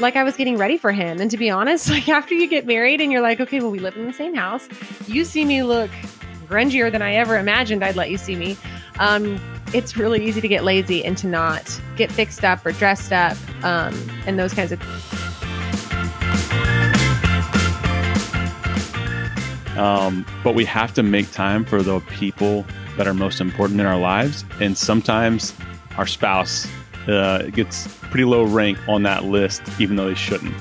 like I was getting ready for him. And to be honest, like after you get married and you're like, okay, well, we live in the same house, you see me look grungier than I ever imagined I'd let you see me. Um, it's really easy to get lazy and to not get fixed up or dressed up um, and those kinds of Um, but we have to make time for the people that are most important in our lives. And sometimes our spouse uh, it gets pretty low rank on that list, even though they shouldn't.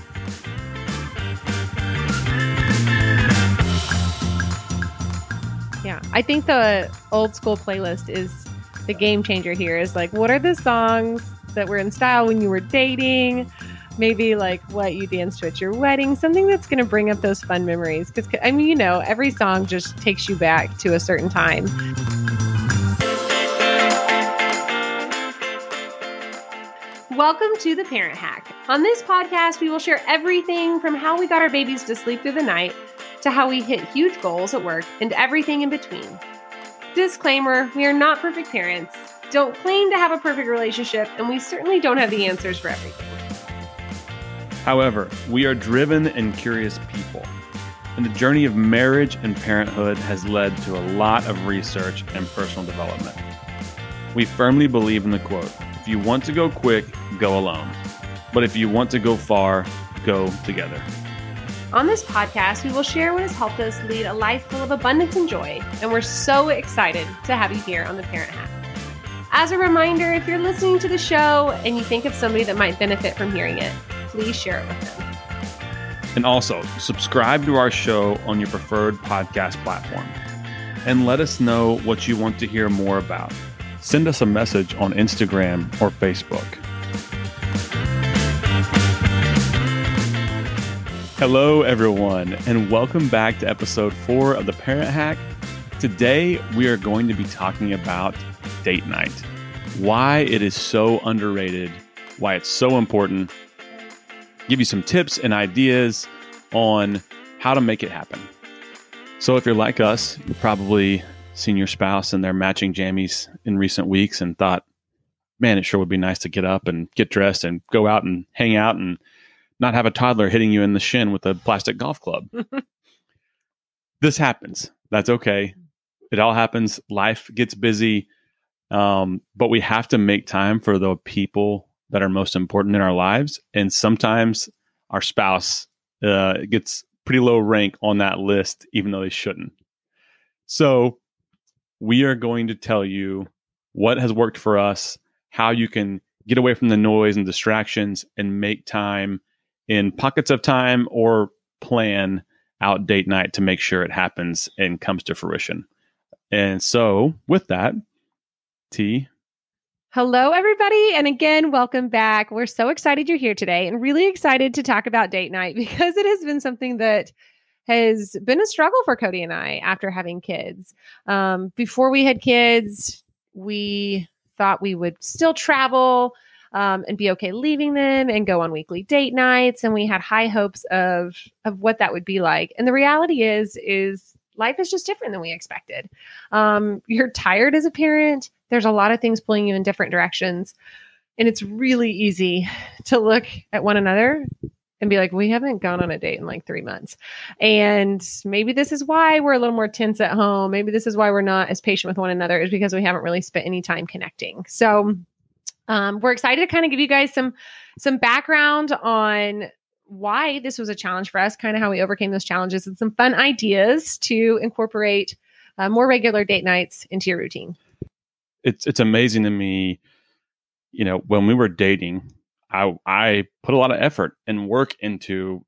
Yeah. I think the old school playlist is the game changer here is like, what are the songs that were in style when you were dating? Maybe like what you danced to at your wedding, something that's going to bring up those fun memories. Because, I mean, you know, every song just takes you back to a certain time. Welcome to the Parent Hack. On this podcast, we will share everything from how we got our babies to sleep through the night to how we hit huge goals at work and everything in between. Disclaimer we are not perfect parents, don't claim to have a perfect relationship, and we certainly don't have the answers for everything. However, we are driven and curious people. And the journey of marriage and parenthood has led to a lot of research and personal development. We firmly believe in the quote if you want to go quick, go alone. But if you want to go far, go together. On this podcast, we will share what has helped us lead a life full of abundance and joy, and we're so excited to have you here on the Parent Hack. As a reminder, if you're listening to the show and you think of somebody that might benefit from hearing it, please share it with them. And also, subscribe to our show on your preferred podcast platform. And let us know what you want to hear more about. Send us a message on Instagram or Facebook. Hello, everyone, and welcome back to episode four of the Parent Hack. Today, we are going to be talking about date night, why it is so underrated, why it's so important, give you some tips and ideas on how to make it happen. So, if you're like us, you've probably seen your spouse in their matching jammies in recent weeks and thought, man, it sure would be nice to get up and get dressed and go out and hang out and not have a toddler hitting you in the shin with a plastic golf club. this happens. That's okay. It all happens. Life gets busy. Um, but we have to make time for the people that are most important in our lives. And sometimes our spouse uh, gets pretty low rank on that list, even though they shouldn't. So we are going to tell you what has worked for us, how you can get away from the noise and distractions and make time in pockets of time or plan out date night to make sure it happens and comes to fruition. And so, with that, T. Hello, everybody. And again, welcome back. We're so excited you're here today and really excited to talk about date night because it has been something that has been a struggle for Cody and I after having kids. Um, before we had kids, we thought we would still travel um, and be okay leaving them and go on weekly date nights. And we had high hopes of of what that would be like. And the reality is is life is just different than we expected. Um, you're tired as a parent. There's a lot of things pulling you in different directions. And it's really easy to look at one another and be like, we haven't gone on a date in like three months. And maybe this is why we're a little more tense at home. Maybe this is why we're not as patient with one another, is because we haven't really spent any time connecting. So um, we're excited to kind of give you guys some some background on why this was a challenge for us, kind of how we overcame those challenges, and some fun ideas to incorporate uh, more regular date nights into your routine. It's it's amazing to me, you know, when we were dating, I I put a lot of effort and work into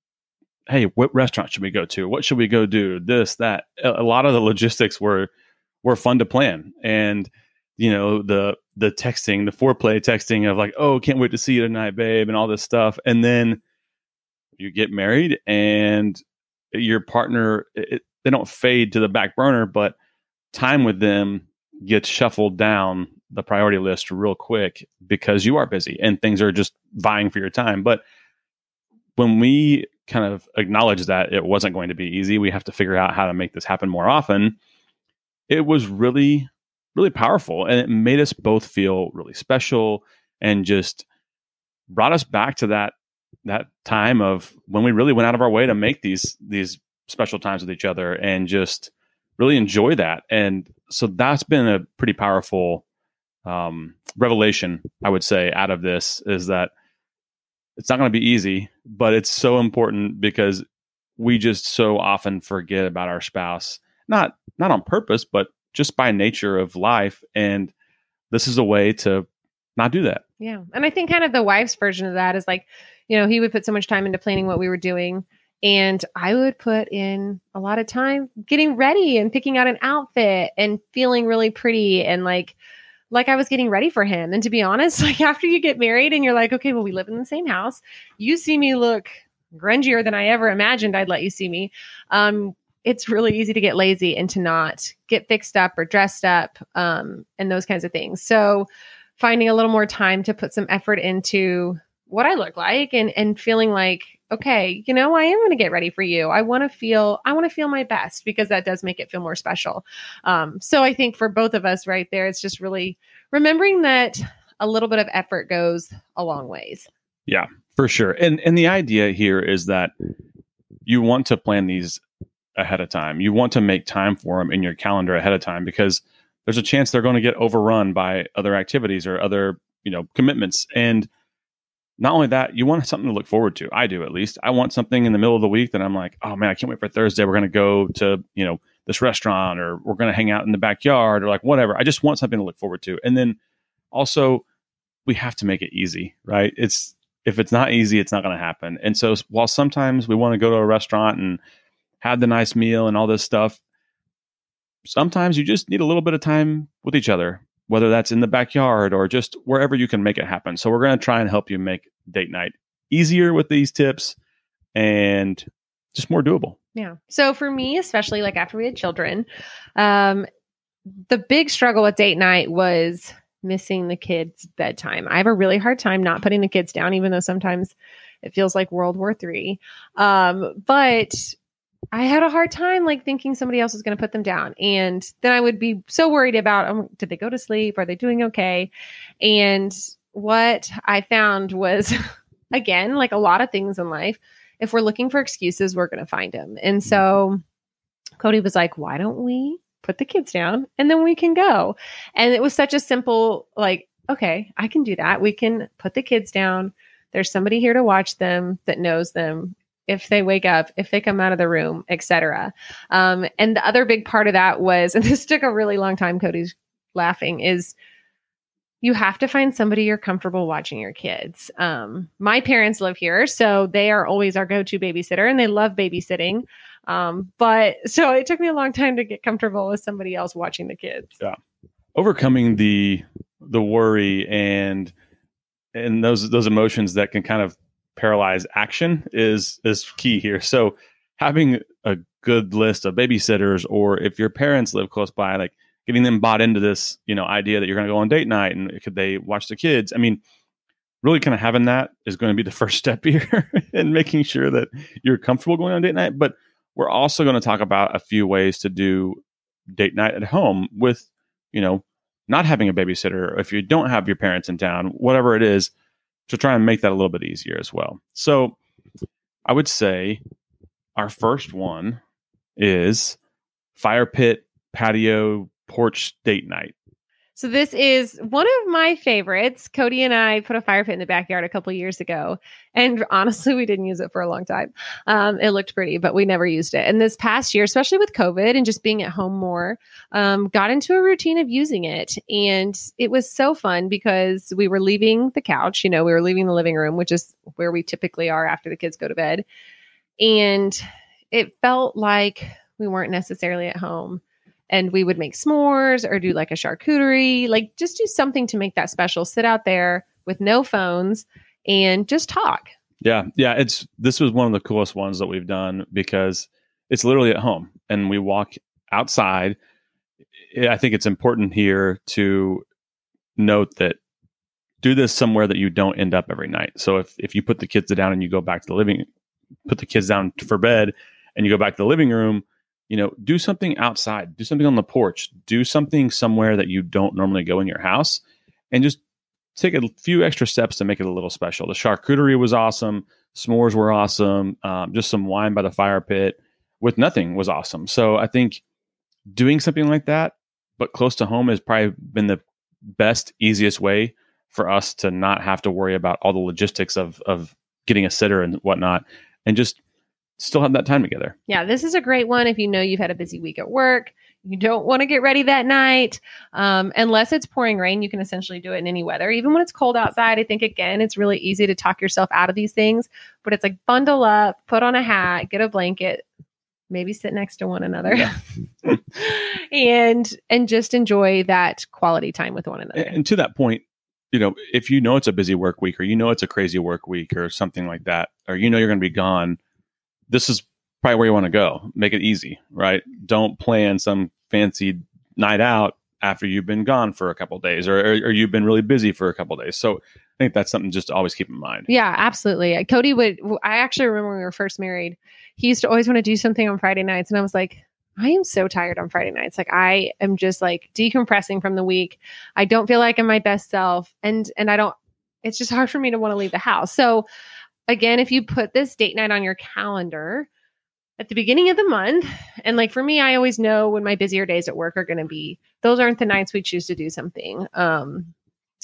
hey, what restaurant should we go to? What should we go do? This, that. A, lot of the logistics were were fun to plan. And you know the the texting the foreplay texting of like oh can't wait to see you tonight babe and all this stuff and then you get married and your partner it, they don't fade to the back burner but time with them gets shuffled down the priority list real quick because you are busy and things are just vying for your time but when we kind of acknowledge that it wasn't going to be easy we have to figure out how to make this happen more often it was really really powerful and it made us both feel really special and just brought us back to that that time of when we really went out of our way to make these these special times with each other and just really enjoy that. And so that's been a pretty powerful um, revelation, I would say, out of this is that it's not going to be easy, but it's so important because we just so often forget about our spouse, not not on purpose, but just by nature of life. And this is a way to not do that. Yeah. And I think kind of the wife's version of that is like, you know, he would put so much time into planning what we were doing. And I would put in a lot of time getting ready and picking out an outfit and feeling really pretty and like like I was getting ready for him. And to be honest, like after you get married and you're like, okay, well, we live in the same house. You see me look grungier than I ever imagined I'd let you see me. Um, it's really easy to get lazy and to not get fixed up or dressed up um, and those kinds of things. So finding a little more time to put some effort into what I look like and and feeling like okay, you know, I am going to get ready for you. I want to feel I want to feel my best because that does make it feel more special. Um, so I think for both of us right there, it's just really remembering that a little bit of effort goes a long ways. Yeah, for sure. And and the idea here is that you want to plan these ahead of time. You want to make time for them in your calendar ahead of time because there's a chance they're going to get overrun by other activities or other, you know, commitments. And not only that, you want something to look forward to. I do at least. I want something in the middle of the week that I'm like, oh man, I can't wait for Thursday. We're going to go to, you know, this restaurant or we're going to hang out in the backyard or like whatever. I just want something to look forward to. And then also, we have to make it easy, right? It's if it's not easy, it's not going to happen. And so while sometimes we want to go to a restaurant and have the nice meal and all this stuff, sometimes you just need a little bit of time with each other, whether that's in the backyard or just wherever you can make it happen. So we're going to try and help you make date night easier with these tips and just more doable. Yeah. So for me, especially like after we had children, um, the big struggle with date night was missing the kids' bedtime. I have a really hard time not putting the kids down, even though sometimes it feels like World War Three. Um, but I had a hard time like thinking somebody else was going to put them down. And then I would be so worried about um, did they go to sleep? Are they doing okay? And what I found was, again, like a lot of things in life, if we're looking for excuses, we're going to find them. And so Cody was like, why don't we put the kids down and then we can go. And it was such a simple, like, okay, I can do that. We can put the kids down. There's somebody here to watch them that knows them if they wake up, if they come out of the room, etc. Um, and the other big part of that was, and this took a really long time, Cody's laughing, is you have to find somebody you're comfortable watching your kids. Um, my parents live here, so they are always our go-to babysitter, and they love babysitting. Um, but so it took me a long time to get comfortable with somebody else watching the kids. Yeah. Overcoming the the worry and and those those emotions that can kind of paralyze action is is key here. So having a good list of babysitters or if your parents live close by, like getting them bought into this, you know, idea that you're going to go on date night and could they watch the kids? I mean, really kind of having that is going to be the first step here in making sure that you're comfortable going on date night. But we're also going to talk about a few ways to do date night at home with, you know, not having a babysitter, if you don't have your parents in town, whatever it is, to try and make that a little bit easier as well. So I would say our first one is fire pit patio porch date night. So this is one of my favorites. Cody and I put a fire pit in the backyard a couple years ago, and honestly, we didn't use it for a long time. Um, it looked pretty, but we never used it. And this past year, especially with COVID and just being at home more, um, got into a routine of using it, and it was so fun because we were leaving the couch. You know, we were leaving the living room, which is where we typically are after the kids go to bed, and it felt like we weren't necessarily at home and we would make s'mores or do like a charcuterie, like just do something to make that special. Sit out there with no phones and just talk. Yeah, yeah, it's this was one of the coolest ones that we've done because it's literally at home and we walk outside. I think it's important here to note that do this somewhere that you don't end up every night. So if if you put the kids down and you go back to the living put the kids down for bed and you go back to the living room, you know, do something outside, do something on the porch, do something somewhere that you don't normally go in your house, and just take a few extra steps to make it a little special. The charcuterie was awesome. S'mores were awesome. Um, just some wine by the fire pit with nothing was awesome. So I think doing something like that, but close to home, has probably been the best, easiest way for us to not have to worry about all the logistics of of getting a sitter and whatnot, and just still have that time together. Yeah, this is a great one if you know you've had a busy week at work. You don't want to get ready that night. Um, unless it's pouring rain, you can essentially do it in any weather. Even when it's cold outside, I think, again, it's really easy to talk yourself out of these things. But it's like bundle up, put on a hat, get a blanket, maybe sit next to one another Yeah. and and just enjoy that quality time with one another. And to that point, you know, if you know it's a busy work week or you know it's a crazy work week or something like that, or you know you're going to be gone, this is probably where you want to go. Make it easy, right? Don't plan some fancy night out after you've been gone for a couple days or, or, or you've been really busy for a couple days. So I think that's something just to always keep in mind. Yeah, absolutely. Uh, Cody would I actually remember when we were first married, he used to always want to do something on Friday nights and I was like I am so tired on Friday nights. Like I am just like decompressing from the week. I don't feel like I'm my best self and and I don't it's just hard for me to want to leave the house. So again, if you put this date night on your calendar at the beginning of the month, and like for me, I always know when my busier days at work are going to be. Those aren't the nights we choose to do something. Um,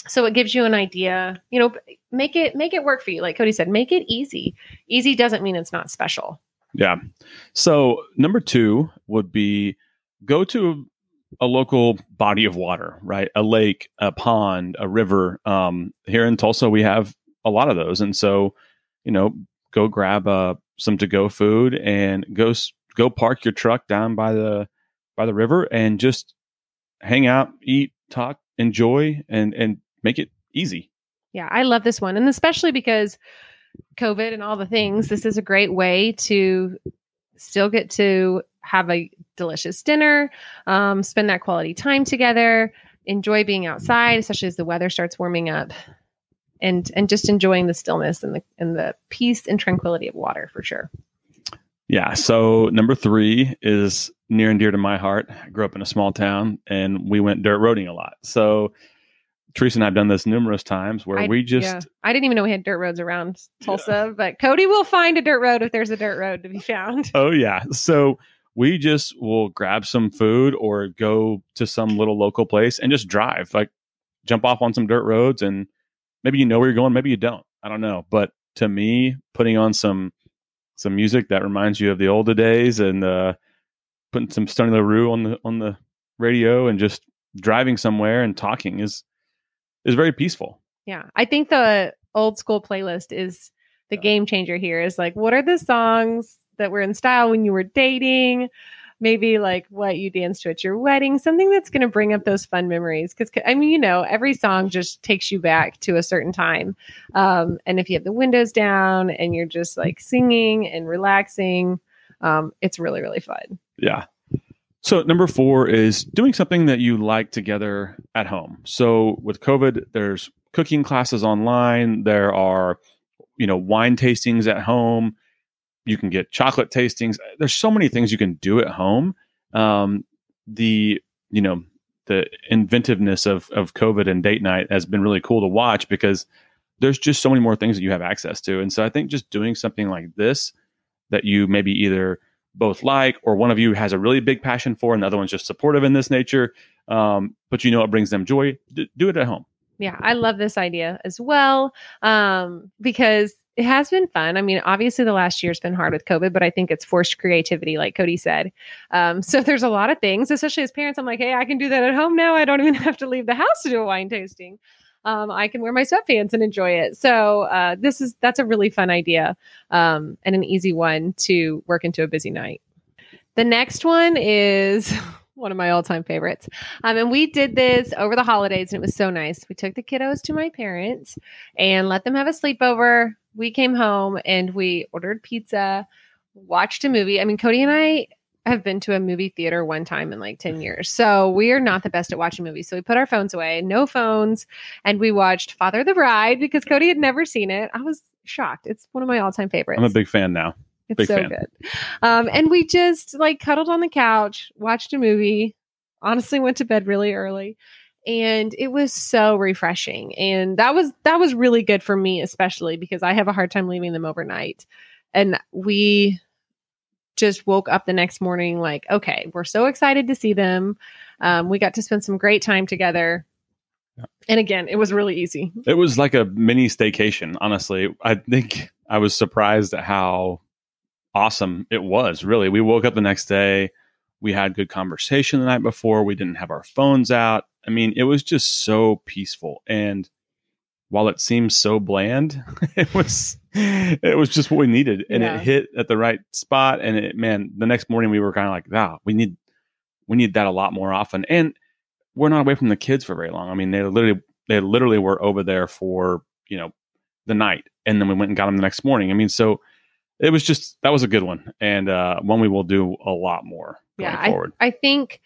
so it gives you an idea. You know, make it make it work for you. Like Cody said, make it easy. Easy doesn't mean it's not special. Yeah. So number two would be go to a local body of water, right? A lake, a pond, a river. Um, here in Tulsa, we have a lot of those, and so you know, go grab uh, some to go food and go go park your truck down by the by the river and just hang out, eat, talk, enjoy, and and make it easy. Yeah, I love this one. And especially because COVID and all the things, this is a great way to still get to have a delicious dinner, um, spend that quality time together, enjoy being outside, especially as the weather starts warming up. And, and just enjoying the stillness and the and the peace and tranquility of water for sure. Yeah. So number three is near and dear to my heart. I grew up in a small town and we went dirt roading a lot. So Teresa and I have done this numerous times where I- we just yeah. I didn't even know we had dirt roads around Tulsa, but Cody will find a dirt road if there's a dirt road to be found. Oh yeah. So we just will grab some food or go to some little local place and just drive, like jump off on some dirt roads and maybe you know where you're going, maybe you don't. I don't know. But to me, putting on some some music that reminds you of the older days and uh putting some Stoney LaRue on the on the radio and just driving somewhere and talking is is very peaceful. Yeah. I think the old school playlist is the game changer here is like, what are the songs that were in style when you were dating? Maybe like what you danced to at your wedding, something that's going to bring up those fun memories. Because, I mean, you know, every song just takes you back to a certain time. Um, and if you have the windows down and you're just like singing and relaxing, um, it's really, really fun. Yeah. So number four is doing something that you like together at home. So with COVID, there's cooking classes online. There are, you know, wine tastings at home. You can get chocolate tastings. There's so many things you can do at home. Um, the you know the inventiveness of of COVID and date night has been really cool to watch because there's just so many more things that you have access to. And so I think just doing something like this that you maybe either both like or one of you has a really big passion for and the other one's just supportive in this nature um, but you know it brings them joy d- do it at home Yeah, I love this idea as well um, because it has been fun. I mean, obviously, the last year's been hard with COVID, but I think it's forced creativity, like Cody said. Um, so there's a lot of things, especially as parents. I'm like, hey, I can do that at home now. I don't even have to leave the house to do a wine tasting. Um, I can wear my sweatpants and enjoy it. So uh, this is that's a really fun idea um, and an easy one to work into a busy night. The next one is one of my all-time favorites. Um, and we did this over the holidays, and it was so nice. We took the kiddos to my parents and let them have a sleepover. We came home and we ordered pizza, watched a movie. I mean, Cody and I have been to a movie theater one time in like 10 years. So we are not the best at watching movies. So we put our phones away, no phones, and we watched Father of the Bride because Cody had never seen it. I was shocked. It's one of my all-time favorites. i'm a big fan now It's Big so fan. good. Um, and we just like cuddled on the couch, watched a movie, honestly went to bed really early. And it was so refreshing and that was that was really good for me especially because i have a hard time leaving them overnight and we just woke up the next morning like okay we're so excited to see them um, we got to spend some great time together Yeah. and again it was really easy It was like a mini staycation, honestly. I think I was surprised at how awesome it was, really. We woke up the next day. We had good conversation the night before. We didn't have our phones out. I mean, it was just so peaceful. And while it seems so bland, it was it was just what we needed. And Yeah. it hit at the right spot. And it man, the next morning we were kind of like, wow, we need we need that a lot more often. And we're not away from the kids for very long. I mean, they literally they literally were over there for you know the night and then we went and got them the next morning i mean so it was just that was a good one and uh one we will do a lot more going Yeah, forward I think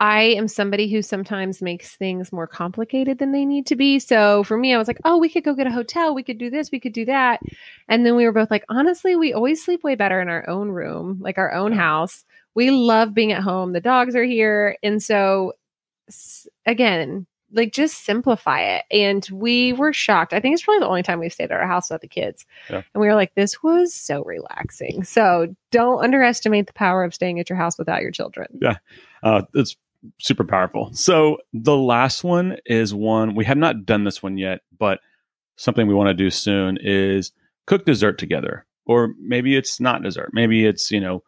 I am somebody who sometimes makes things more complicated than they need to be. So for me, I was like, oh, we could go get a hotel. We could do this. We could do that. And then we were both like, honestly, we always sleep way better in our own room, like our own house. We love being at home. The dogs are here. And so, again, like just simplify it. And we were shocked. I think it's probably the only time we've stayed at our house without the kids. Yeah. And we were like, this was so relaxing. So don't underestimate the power of staying at your house without your children. Yeah. Uh it's super powerful. So the last one is one we have not done this one yet but something we want to do soon is cook dessert together. Or maybe it's not dessert. Maybe it's you know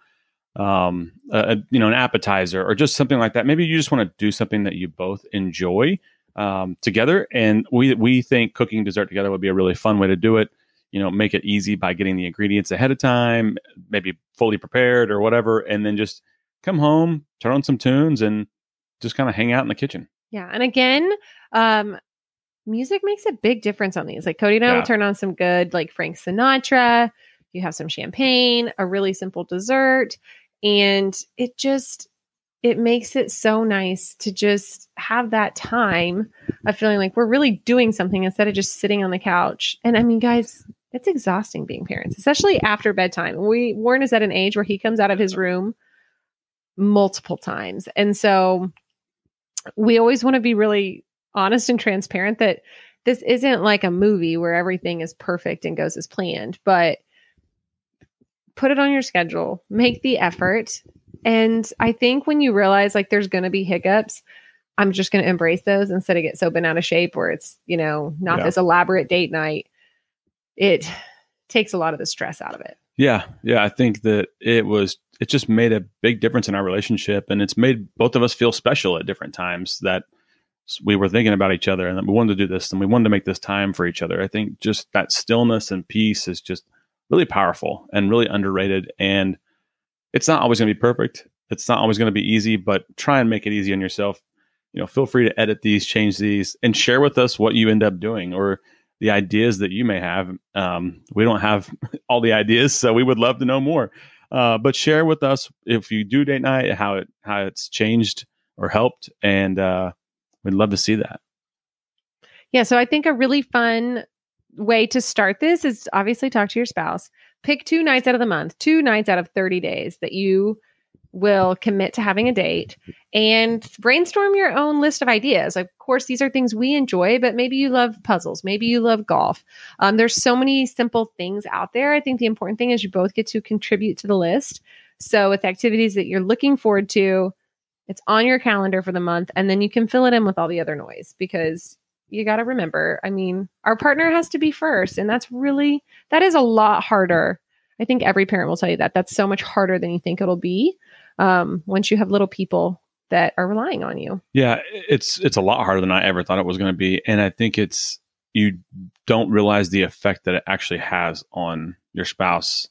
um a, you know an appetizer or just something like that. Maybe you just want to do something that you both enjoy um, together. And we we think cooking dessert together would be a really fun way to do it. You know make it easy by getting the ingredients ahead of time maybe fully prepared or whatever and then just come home turn on some tunes and just kind of hang out in the kitchen Yeah. And again, um, music makes a big difference on these. Like Cody and I Yeah. will turn on some good, like Frank Sinatra. You have some champagne, a really simple dessert, and it just it makes it so nice to just have that time of feeling like we're really doing something instead of just sitting on the couch. And I mean, guys, it's exhausting being parents, especially after bedtime. We Warren is at an age where he comes out of his room multiple times. And so we always want to be really honest and transparent that this isn't like a movie where everything is perfect and goes as planned, but put it on your schedule, make the effort. And I think when you realize like there's going to be hiccups, I'm just going to embrace those instead of get so bent out of shape where it's, you know, not Yeah. this elaborate date night. It takes a lot of the stress out of it. yeah yeah i think that it was it just made a big difference in our relationship and it's made both of us feel special at different times that we were thinking about each other and that we wanted to do this and we wanted to make this time for each other. I think just that stillness and peace is just really powerful and really underrated and it's not always going to be perfect. It's not always going to be easy but try and make it easy on yourself. You know feel free to edit these change these and share with us what you end up doing or the ideas that you may have. Um, we don't have all the ideas so we would love to know more uh, but share with us if you do date night how it how it's changed or helped and uh, we'd love to see that Yeah. So I think a really fun way to start this is obviously talk to your spouse. Pick two nights out of the month, two nights out of 30 days that you will commit to having a date and brainstorm your own list of ideas. Of course, these are things we enjoy, but maybe you love puzzles, maybe you love golf. Um, there's so many simple things out there. I think the important thing is you both get to contribute to the list. So, with activities that you're looking forward to, it's on your calendar for the month, and then you can fill it in with all the other noise because you got to remember i mean our partner has to be first and that's really that is a lot harder i think every parent will tell you that that's so much harder than you think it'll be um, once you have little people that are relying on you Yeah, it's it's a lot harder than I ever thought it was going to be, and I think it's you don't realize the effect that it actually has on your spouse.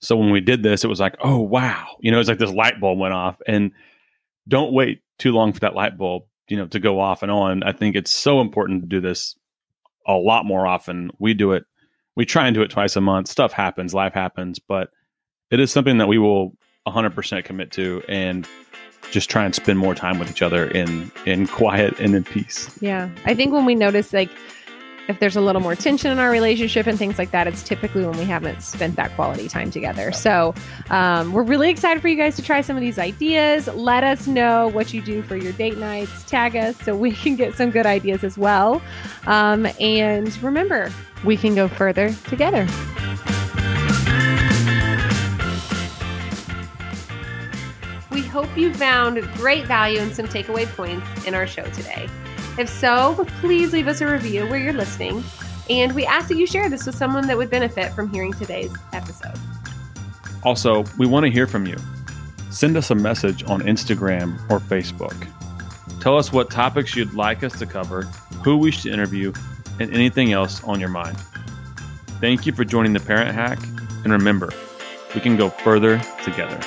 So when we did this, it was like, oh wow, you know, it's like this light bulb went off, and don't wait too long for that light bulb, you know, to go off and on. I think it's so important to do this a lot more often. We do it, we try and do it twice a month. Stuff happens, life happens, but it is something that we will 100% commit to, and just try and spend more time with each other in in quiet and in peace. yeah i think when we notice like if there's a little more tension in our relationship and things like that, it's typically when we haven't spent that quality time together. So um, we're really excited for you guys to try some of these ideas. Let us know what you do for your date nights. Tag us so we can get some good ideas as well. Um, and remember, we can go further together. Hope you found great value and some takeaway points in our show today. If so, please leave us a review where you're listening. And we ask that you share this with someone that would benefit from hearing today's episode. Also, we want to hear from you. Send us a message on Instagram or Facebook. Tell us what topics you'd like us to cover, who we should interview, and anything else on your mind. Thank you for joining the Parent Hack, and remember, we can go further together.